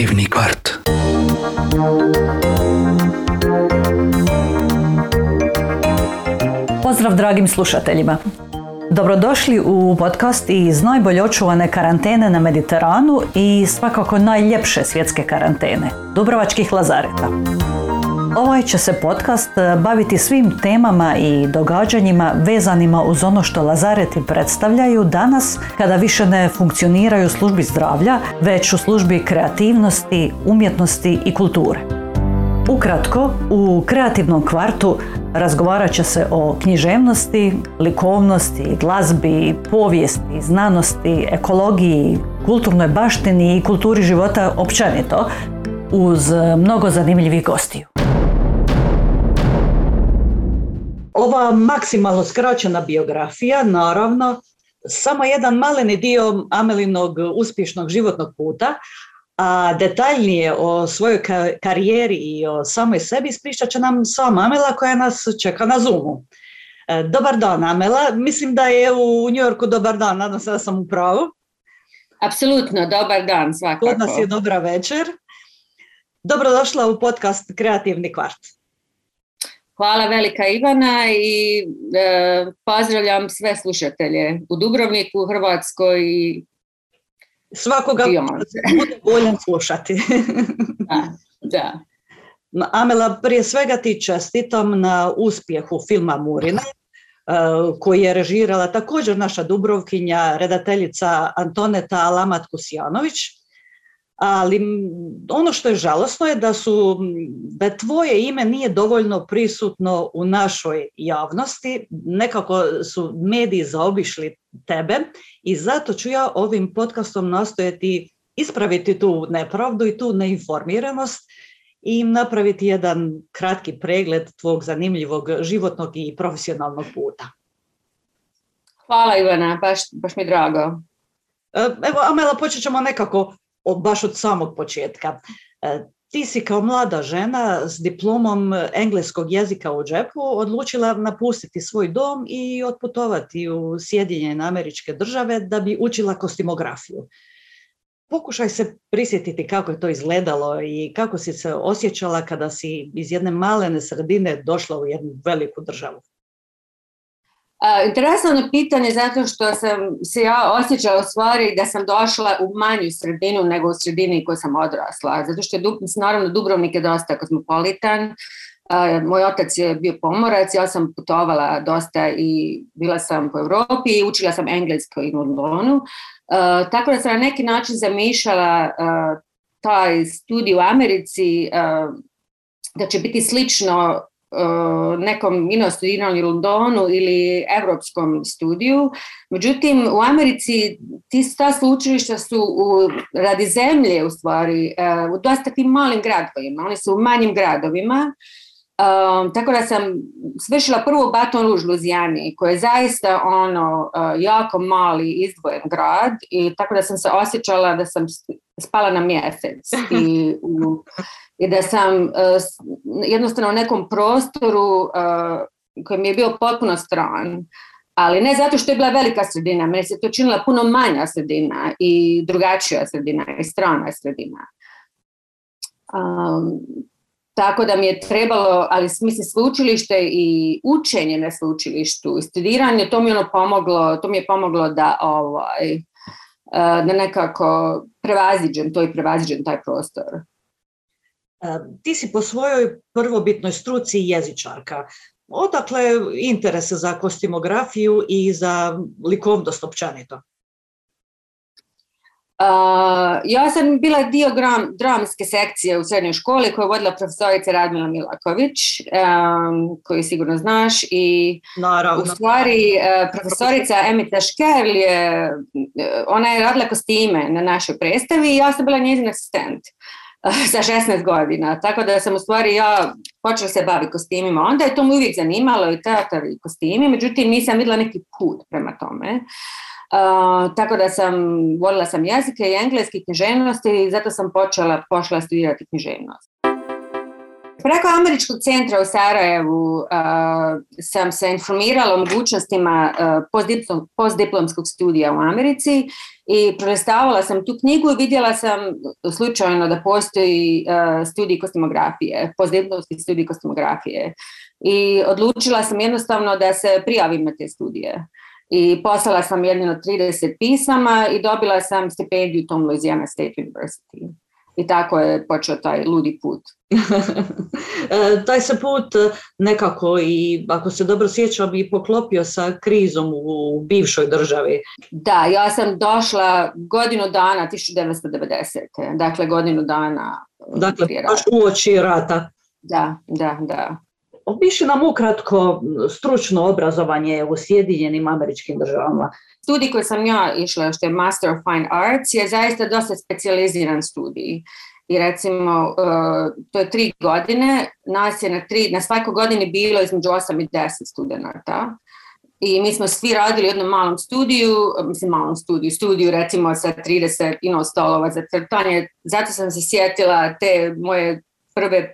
Kreativni kvart. Pozdrav dragim slušateljima. Dobrodošli u podcast iz najbolje očuvane karantene na Mediteranu i svakako najljepše svjetske karantene, Dubrovačkih Lazareta. Ovaj će se podcast baviti svim temama i događanjima vezanima uz ono što Lazareti predstavljaju danas kada više ne funkcioniraju u službi zdravlja, već u službi kreativnosti, umjetnosti i kulture. Ukratko, u kreativnom kvartu razgovarat će se o književnosti, likovnosti, glazbi, povijesti, znanosti, ekologiji, kulturnoj baštini i kulturi života općenito, uz mnogo zanimljivih gostiju. Ova maksimalno skraćena biografija, naravno, samo jedan maleni dio Amelinog uspješnog životnog puta, a detaljnije o svojoj karijeri i o samoj sebi ispričat će nam sama Amela koja nas čeka na Zoomu. E, dobar dan Amela, mislim da je u New Yorku dobar dan, nadam se da sam u pravu. Apsolutno, dobar dan svakako. Kod nas je dobra večer. Dobrodošla u podcast Kreativni kvart. Hvala velika Ivana i e, pozdravljam sve slušatelje u Dubrovniku, u Hrvatskoj i Svakoga bude bolje slušati. da, da. Amela, prije svega ti čestitam na uspjehu filma Murina, e, koji je režirala također naša Dubrovkinja, redateljica Antoneta Alamat Kusjanović. Ali ono što je žalosno je da su da tvoje ime nije dovoljno prisutno u našoj javnosti, nekako su mediji zaobišli tebe i zato ću ja ovim podcastom nastojati ispraviti tu nepravdu i tu neinformiranost i napraviti jedan kratki pregled tvog zanimljivog životnog i profesionalnog puta. Hvala Ivana, baš, baš mi drago. E, evo, Amela, počet ćemo nekako baš od samog početka. E, ti si kao mlada žena s diplomom engleskog jezika u džepu odlučila napustiti svoj dom i otputovati u Sjedinjene američke države da bi učila kostimografiju. Pokušaj se prisjetiti kako je to izgledalo i kako si se osjećala kada si iz jedne malene sredine došla u jednu veliku državu. Interesantno pitanje zato što sam se ja osjećala u stvari da sam došla u manju sredinu nego u sredini koju sam odrasla. Zato što je naravno Dubrovnik je dosta kosmopolitan. Moj otac je bio pomorac, ja sam putovala dosta i bila sam po Europi i učila sam englesko i Londonu. Tako da sam na neki način zamišljala taj studij u Americi da će biti slično nekom ino studiranju u Londonu ili evropskom studiju. Međutim, u Americi ti ta sveučilišta su u, radi zemlje u stvari e, u dosta tim malim gradovima. Oni su u manjim gradovima. Um, tako da sam svršila prvo Baton Rouge Luzijani, koji je zaista ono jako mali izdvojen grad i tako da sam se osjećala da sam spala na mjesec i u, i da sam uh, jednostavno u nekom prostoru uh, koji mi je bio potpuno stran. Ali ne zato što je bila velika sredina, meni se to činila puno manja sredina i drugačija sredina i strana sredina. Um, tako da mi je trebalo, ali mislim sveučilište i učenje na sveučilištu i studiranje, to mi, ono pomoglo, to mi je pomoglo da, ovaj, da nekako prevaziđem to i prevaziđem taj prostor. Ti si po svojoj prvobitnoj struci jezičarka. Odakle interes za kostimografiju i za likovnost općenito? Uh, ja sam bila dio gram, dramske sekcije u srednjoj školi koju je vodila profesorica Radmila Milaković, um, koju sigurno znaš i Naravno. u stvari uh, profesorica Emita Škerl je, ona je radila kostime na našoj predstavi i ja sam bila njezin asistent sa 16 godina, tako da sam u stvari ja počela se baviti kostimima. Onda je to mi uvijek zanimalo i teatar i kostimi, međutim nisam vidjela neki put prema tome. Uh, tako da sam, volila sam jezike i engleski književnosti i zato sam počela, pošla studirati književnost. Preko Američkog centra u Sarajevu uh, sam se informirala o mogućnostima uh, postdiplomskog studija u Americi i prolistavala sam tu knjigu i vidjela sam slučajno da postoji uh, studij kostimografije, postdiplomski studij kostimografije. I odlučila sam jednostavno da se prijavim na te studije. I poslala sam jedno 30 pisama i dobila sam stipendiju tom Louisiana State University. I tako je počeo taj ludi put. E, taj se put nekako i, ako se dobro sjećam, i poklopio sa krizom u bivšoj državi. Da, ja sam došla godinu dana 1990. Dakle, godinu dana Dakle, baš uoči rata. Da, da, da. Opiši nam ukratko stručno obrazovanje u Sjedinjenim američkim državama. Studij koji sam ja išla, što je Master of Fine Arts, je zaista dosta specializiran studij. I recimo, e, to je tri godine, nas je na, tri, na svakoj godini bilo između 8 i 10 studenta. I mi smo svi radili u jednom malom studiju, mislim malom studiju, studiju recimo sa 30 ino stolova za crtanje. Zato sam se sjetila te moje prve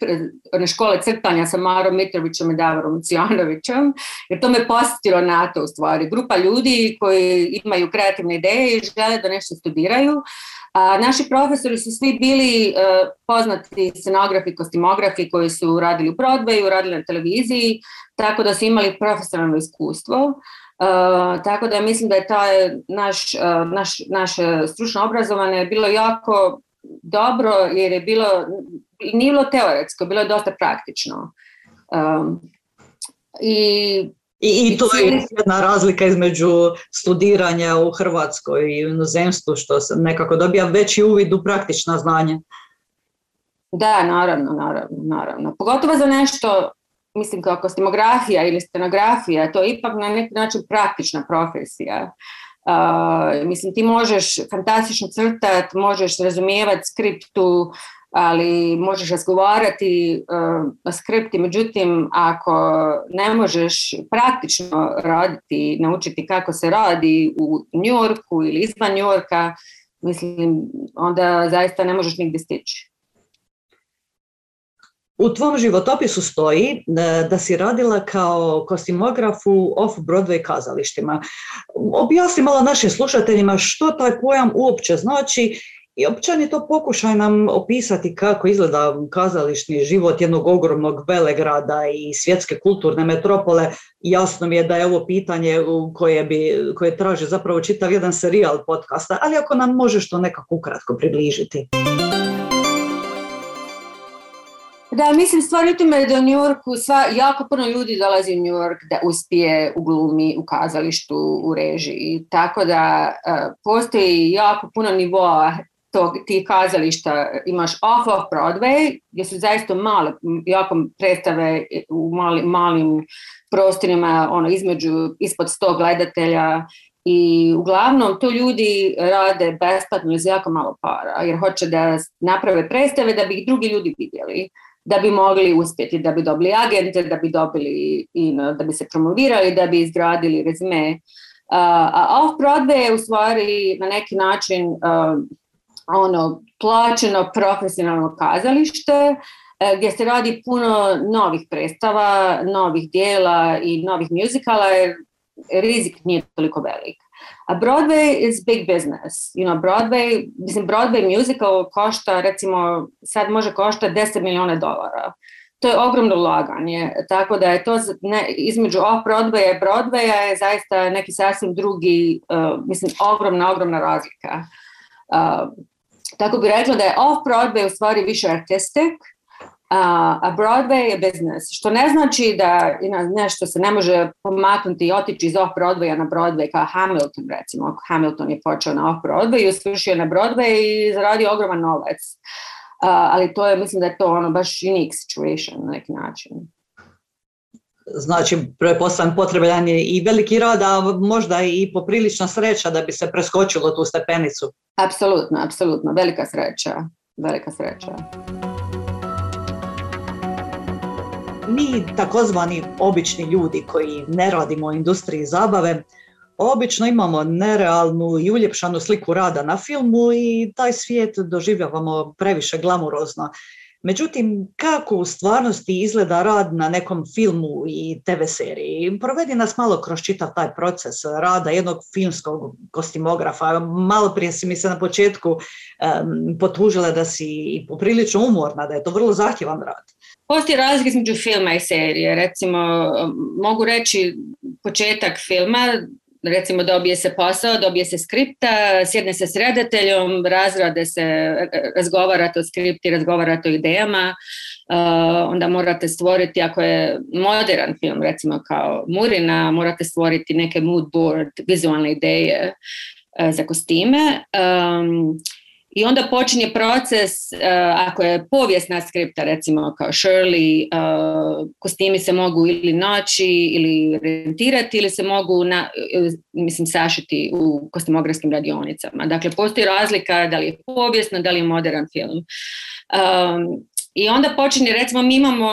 one škole crtanja sa Marom Mitrovićem i Davorom Cijanovićem, jer to me posjetilo na to u stvari. Grupa ljudi koji imaju kreativne ideje i žele da nešto studiraju. A naši profesori su svi bili uh, poznati scenografi, kostimografi koji su radili u Broadwayu, radili na televiziji, tako da su imali profesionalno iskustvo. Uh, tako da mislim da je taj naš, uh, naš, naše stručno obrazovanje bilo jako dobro jer je bilo nije bilo teoretsko, bilo je dosta praktično. Um, i, I, I to je jedna razlika između studiranja u Hrvatskoj i u inozemstvu, što se nekako dobija veći uvid u praktična znanja. Da, naravno, naravno, naravno. Pogotovo za nešto, mislim kao kostimografija ili stenografija, to je ipak na neki način praktična profesija. Uh, mislim, ti možeš fantastično crtati, možeš razumijevati skriptu, ali možeš razgovarati uh, o skripti, međutim ako ne možeš praktično raditi, naučiti kako se radi u New Yorku ili izvan New Yorka, mislim, onda zaista ne možeš nigdje stići. U tvom životopisu stoji e, da si radila kao kostimograf u off-Broadway kazalištima. Objasni malo našim slušateljima što taj pojam uopće znači i općenito pokušaj nam opisati kako izgleda kazališni život jednog ogromnog velegrada i svjetske kulturne metropole. Jasno mi je da je ovo pitanje koje, bi, koje traže zapravo čitav jedan serijal podcasta, ali ako nam možeš to nekako ukratko približiti. Da, mislim, stvar u tome da u New Yorku sva, jako puno ljudi dolazi u New York da uspije u glumi, u kazalištu, u režiji. Tako da uh, postoji jako puno nivoa tog, tih kazališta imaš off-off Broadway, gdje su zaista male, jako predstave u mali, malim prostorima, ono, između, ispod sto gledatelja i uglavnom to ljudi rade besplatno za jako malo para, jer hoće da naprave predstave da bi ih drugi ljudi vidjeli da bi mogli uspjeti, da bi dobili agente, da bi dobili, da bi se promovirali, da bi izgradili rezime. A off-Broadway je u stvari na neki način ono plaćeno profesionalno kazalište e, gdje se radi puno novih predstava, novih dijela i novih muzikala jer rizik nije toliko velik. A Broadway is big business. You know, Broadway, mislim, Broadway musical košta, recimo, sad može košta 10 milijuna dolara. To je ogromno ulaganje, tako da je to ne, između off-Broadwaya i Broadwaya je zaista neki sasvim drugi, uh, mislim, ogromna, ogromna razlika. Uh, tako bi rekla da je off-Broadway u stvari više artistic, a Broadway je business, što ne znači da nešto se ne može pomaknuti i otići iz off-Broadwaya na Broadway kao Hamilton recimo. Hamilton je počeo na off-Broadway i usvršio na Broadway i zaradio ogroman novac. ali to je, mislim da je to ono baš unique situation na neki način. Znači, pretpostavljam potreban je i veliki rad, a možda i poprilična sreća da bi se preskočilo tu stepenicu. Apsolutno, apsolutno. Velika sreća. Velika sreća. Mi, takozvani obični ljudi koji ne radimo u industriji zabave, obično imamo nerealnu i uljepšanu sliku rada na filmu i taj svijet doživljavamo previše glamurozno. Međutim, kako u stvarnosti izgleda rad na nekom filmu i TV seriji? Provedi nas malo kroz čitav taj proces rada jednog filmskog kostimografa. Malo prije si mi se na početku um, potužila da si poprilično umorna, da je to vrlo zahtjevan rad. Postoji razlika između filma i serije. Recimo, mogu reći početak filma, recimo dobije se posao, dobije se skripta, sjedne se s redateljom, razrade se, razgovarate o skripti, razgovarate o idejama, onda morate stvoriti, ako je modern film, recimo kao Murina, morate stvoriti neke mood board, vizualne ideje za kostime. I onda počinje proces, uh, ako je povijesna skripta, recimo kao Shirley, uh, kostimi se mogu ili naći ili rentirati ili se mogu na, mislim, sašiti u kostimografskim radionicama. Dakle, postoji razlika da li je povijesno, da li je modern film. Um, I onda počinje, recimo, mi imamo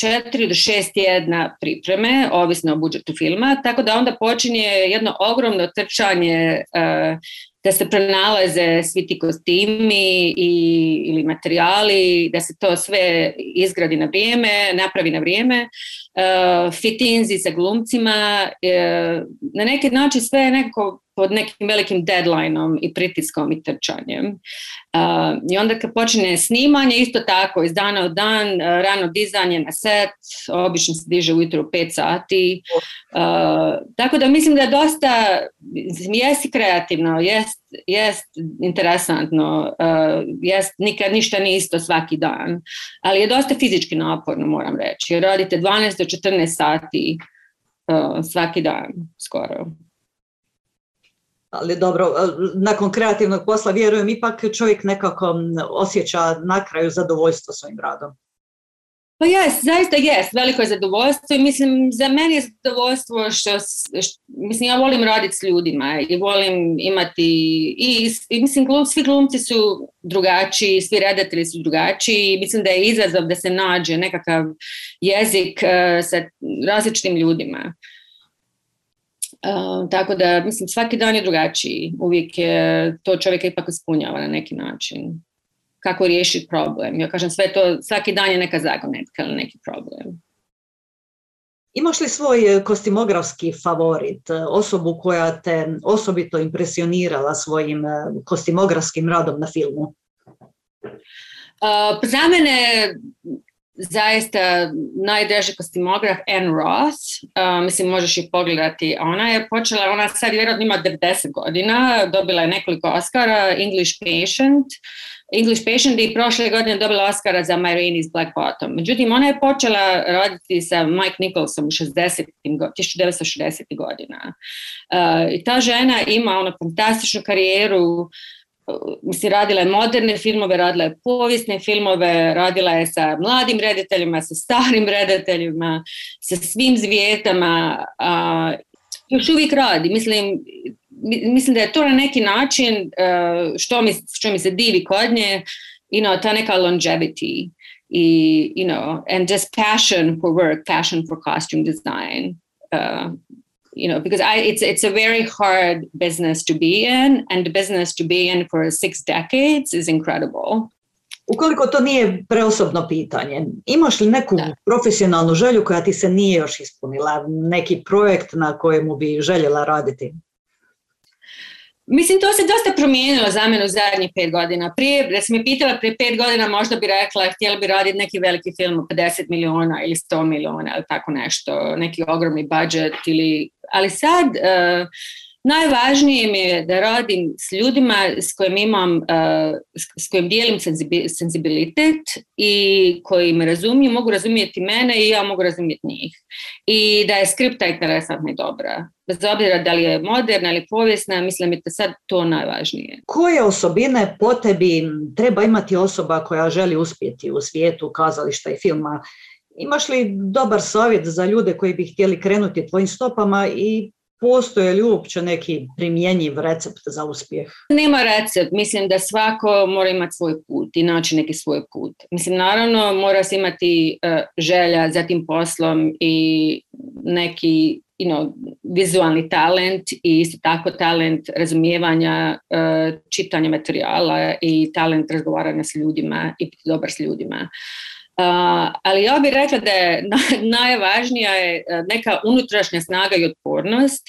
četiri do šest tjedna pripreme, ovisno o budžetu filma, tako da onda počinje jedno ogromno trčanje uh, da se pronalaze svi ti kostimi i, ili materijali, da se to sve izgradi na vrijeme, napravi na vrijeme, uh, fitinzi sa glumcima, uh, na neki način sve je nekako pod nekim velikim deadlineom i pritiskom i trčanjem. Uh, I onda kad počne snimanje, isto tako, iz dana u dan, rano dizanje na set, obično se diže ujutro u 5 sati. Uh, tako da mislim da je dosta, jesi kreativno, jest, jest interesantno, uh, jest, nikad ništa nije isto svaki dan, ali je dosta fizički naporno, moram reći. Radite 12 do 14 sati uh, svaki dan, skoro ali dobro, e, nakon kreativnog posla vjerujem ipak čovjek nekako osjeća na kraju zadovoljstvo svojim radom. Pa jes, zaista jes, veliko je zadovoljstvo i mislim, za mene je zadovoljstvo što, mislim, ja volim raditi s ljudima i volim imati, i, i mislim, glum, svi glumci su drugačiji, svi redatelji su drugačiji i mislim da je izazov da se nađe nekakav jezik uh, sa različitim ljudima. Uh, tako da, mislim, svaki dan je drugačiji. Uvijek je, to čovjeka ipak ispunjava na neki način. Kako riješiti problem. Ja kažem, sve to, svaki dan je neka zagonetka ili neki problem. Imaš li svoj kostimografski favorit, osobu koja te osobito impresionirala svojim kostimografskim radom na filmu? Uh, za mene zaista najdraži kostimograf Anne Ross, uh, mislim možeš i pogledati, ona je počela, ona sad vjerojatno ima 90 godina, dobila je nekoliko Oscara, English Patient, English Patient i prošle godine dobila Oscara za My Rain is Black Bottom. Međutim, ona je počela raditi sa Mike Nicholsom u 60. 1960. godina. Uh, ta žena ima ono fantastičnu karijeru, mislim, radila je moderne filmove, radila je povijesne filmove, radila je sa mladim rediteljima, sa starim rediteljima, sa svim zvijetama, a, još uvijek radi. Mislim, mislim da je to na neki način što mi, što mi se divi kod nje, you know, ta neka longevity i, you know, and just passion for work, passion for costume design. Uh, you know because I, it's it's a very hard business to be in and the business to be in for six decades is incredible Ukoliko to nije preosobno pitanje, imaš li neku da. profesionalnu želju koja ti se nije još ispunila, neki projekt na kojemu bi željela raditi? Mislim, to se dosta promijenilo za mene u zadnjih pet godina. Prije, da sam me pitala prije pet godina, možda bi rekla, htjela bi raditi neki veliki film od 50 miliona ili 100 miliona ili tako nešto, neki ogromni budžet ili, ali sad uh, najvažnije mi je da radim s ljudima s kojim imam, uh, s kojim dijelim senzibilitet i koji me razumiju, mogu razumjeti mene i ja mogu razumjeti njih. I da je skripta interesantna i dobra. Bez obzira da li je moderna ili povijesna, mislim da je sad to najvažnije. Koje osobine po tebi treba imati osoba koja želi uspjeti u svijetu kazališta i filma? Imaš li dobar savjet za ljude koji bi htjeli krenuti tvojim stopama i Postoje li uopće neki primjenjiv recept za uspjeh? Nema recept. Mislim da svako mora imati svoj put i naći neki svoj put. Mislim, naravno mora se imati uh, želja za tim poslom i neki you know, vizualni talent i isto tako talent razumijevanja, uh, čitanja materijala i talent razgovaranja s ljudima i biti dobar s ljudima. Ali ja bih rekla da je najvažnija je neka unutrašnja snaga i otpornost,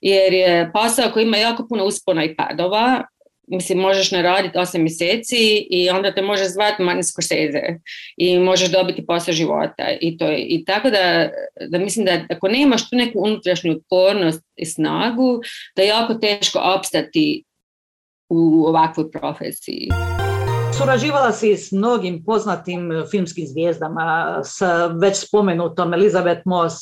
jer je posao koji ima jako puno uspona i padova, mislim, možeš ne raditi 8 mjeseci i onda te može zvati Martin Scorsese i možeš dobiti posao života i to je, i tako da, da mislim da ako nemaš tu neku unutrašnju otpornost i snagu, da je jako teško opstati u ovakvoj profesiji. Surađivala si s mnogim poznatim filmskim zvijezdama, s već spomenutom Elizabeth Moss,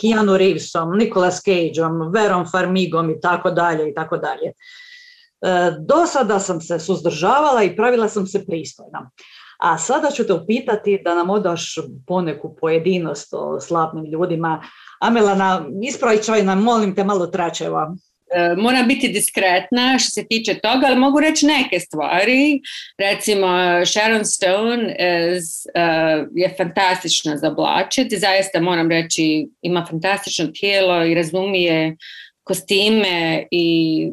Keanu Reevesom, Nicolas Cageom, Verom Farmigom i tako dalje i tako dalje. E, do sada sam se suzdržavala i pravila sam se pristojna. A sada ću te upitati da nam odaš poneku pojedinost o slavnim ljudima. Amelana, ispravićaj nam, molim te, malo tračeva. E, moram biti diskretna što se tiče toga, ali mogu reći neke stvari. Recimo, Sharon Stone is, uh, je fantastična za oblačiti. Zaista moram reći, ima fantastično tijelo i razumije kostime i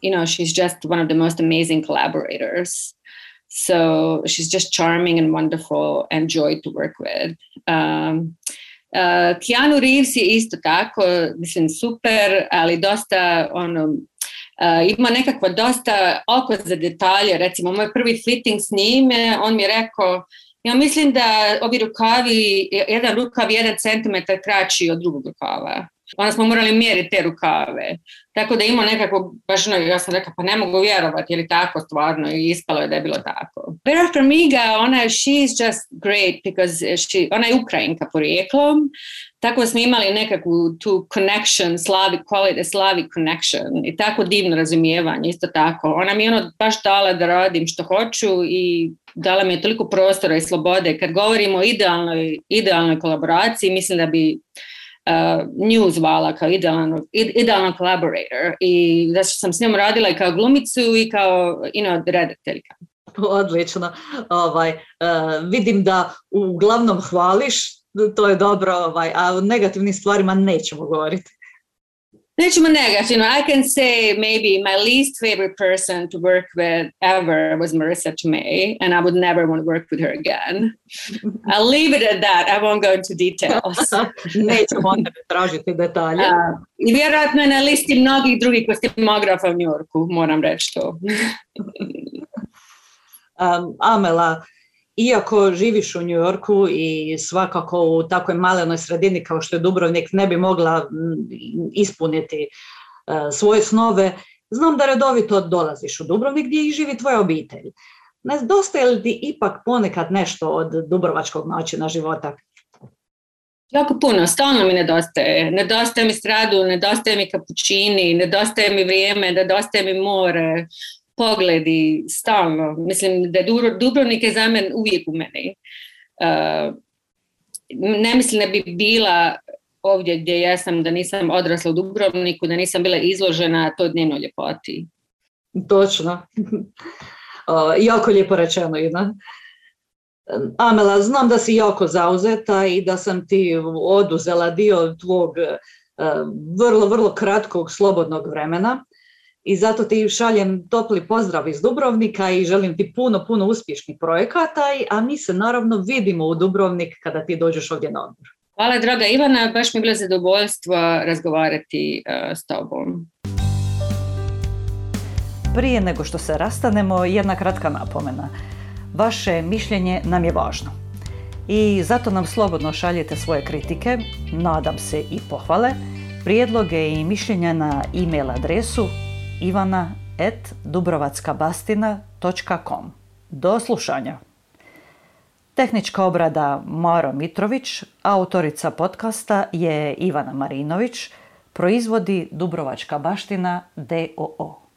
you know, she's just one of the most amazing collaborators. So she's just charming and wonderful and joy to work with. Um, uh, Keanu Reeves je isto tako, mislim, super, ali dosta ono, uh, ima nekakva dosta oko za detalje. Recimo, moj prvi fitting s njime, on mi je rekao, ja mislim da ovi rukavi, jedan rukav je jedan centimetar kraći od drugog rukava. Onda smo morali mjeriti te rukave. Tako da ima nekako, baš no, ja sam rekla, pa ne mogu vjerovati, je li tako stvarno i ispalo je da je bilo tako. Vera Farmiga, ona, she's just great because she, ona je Ukrajinka porijeklom, tako smo imali nekakvu tu connection, slavi, call it slavi connection i tako divno razumijevanje, isto tako. Ona mi je ono baš dala da radim što hoću i dala mi je toliko prostora i slobode. Kad govorimo o idealnoj, idealnoj kolaboraciji, mislim da bi uh, nju zvala kao idealan, idealan collaborator i zašto sam s njom radila i kao glumicu i kao you know, redateljka. Odlično. Ovaj, uh, vidim da uglavnom hvališ, to je dobro, ovaj, a o negativnim stvarima nećemo govoriti. Nećemo negativno. I can say maybe my least favorite person to work with ever was Marissa Tomei, and I would never want to work with her again. I'll leave it at that. I won't go into details. Nećemo onda tražiti detalje. Uh, I vjerojatno je na listi mnogih drugih kostimografa u New Yorku, moram reći to. um, Amela, iako živiš u New Yorku i svakako u takvoj malenoj sredini kao što je Dubrovnik ne bi mogla ispuniti e, svoje snove, znam da redovito dolaziš u Dubrovnik gdje i živi tvoja obitelj. Nedostaje li ti ipak ponekad nešto od dubrovačkog načina života? Jako puno, stalno mi nedostaje. Nedostaje mi stradu, nedostaje mi kapućini, nedostaje mi vrijeme, nedostaje mi more, pogledi stalno. Mislim da Dubrovnik je za mene uvijek u meni. Uh, ne mislim da bi bila ovdje gdje jesam, da nisam odrasla u Dubrovniku, da nisam bila izložena toj dnevnoj ljepoti. Točno. uh, jako lijepo rečeno, Ina. Amela, znam da si jako zauzeta i da sam ti oduzela dio tvog vrlo, vrlo kratkog slobodnog vremena i zato ti šaljem topli pozdrav iz Dubrovnika i želim ti puno, puno uspješnih projekata, a mi se naravno vidimo u Dubrovnik kada ti dođeš ovdje na odmor. Hvala draga Ivana, baš mi je bilo zadovoljstvo razgovarati uh, s tobom. Prije nego što se rastanemo, jedna kratka napomena. Vaše mišljenje nam je važno. I zato nam slobodno šaljete svoje kritike, nadam se i pohvale, prijedloge i mišljenja na e-mail adresu ivana.dubrovackabastina.com. Do slušanja. Tehnička obrada Maro Mitrović, autorica podcasta je Ivana Marinović, proizvodi Dubrovačka baština DOO.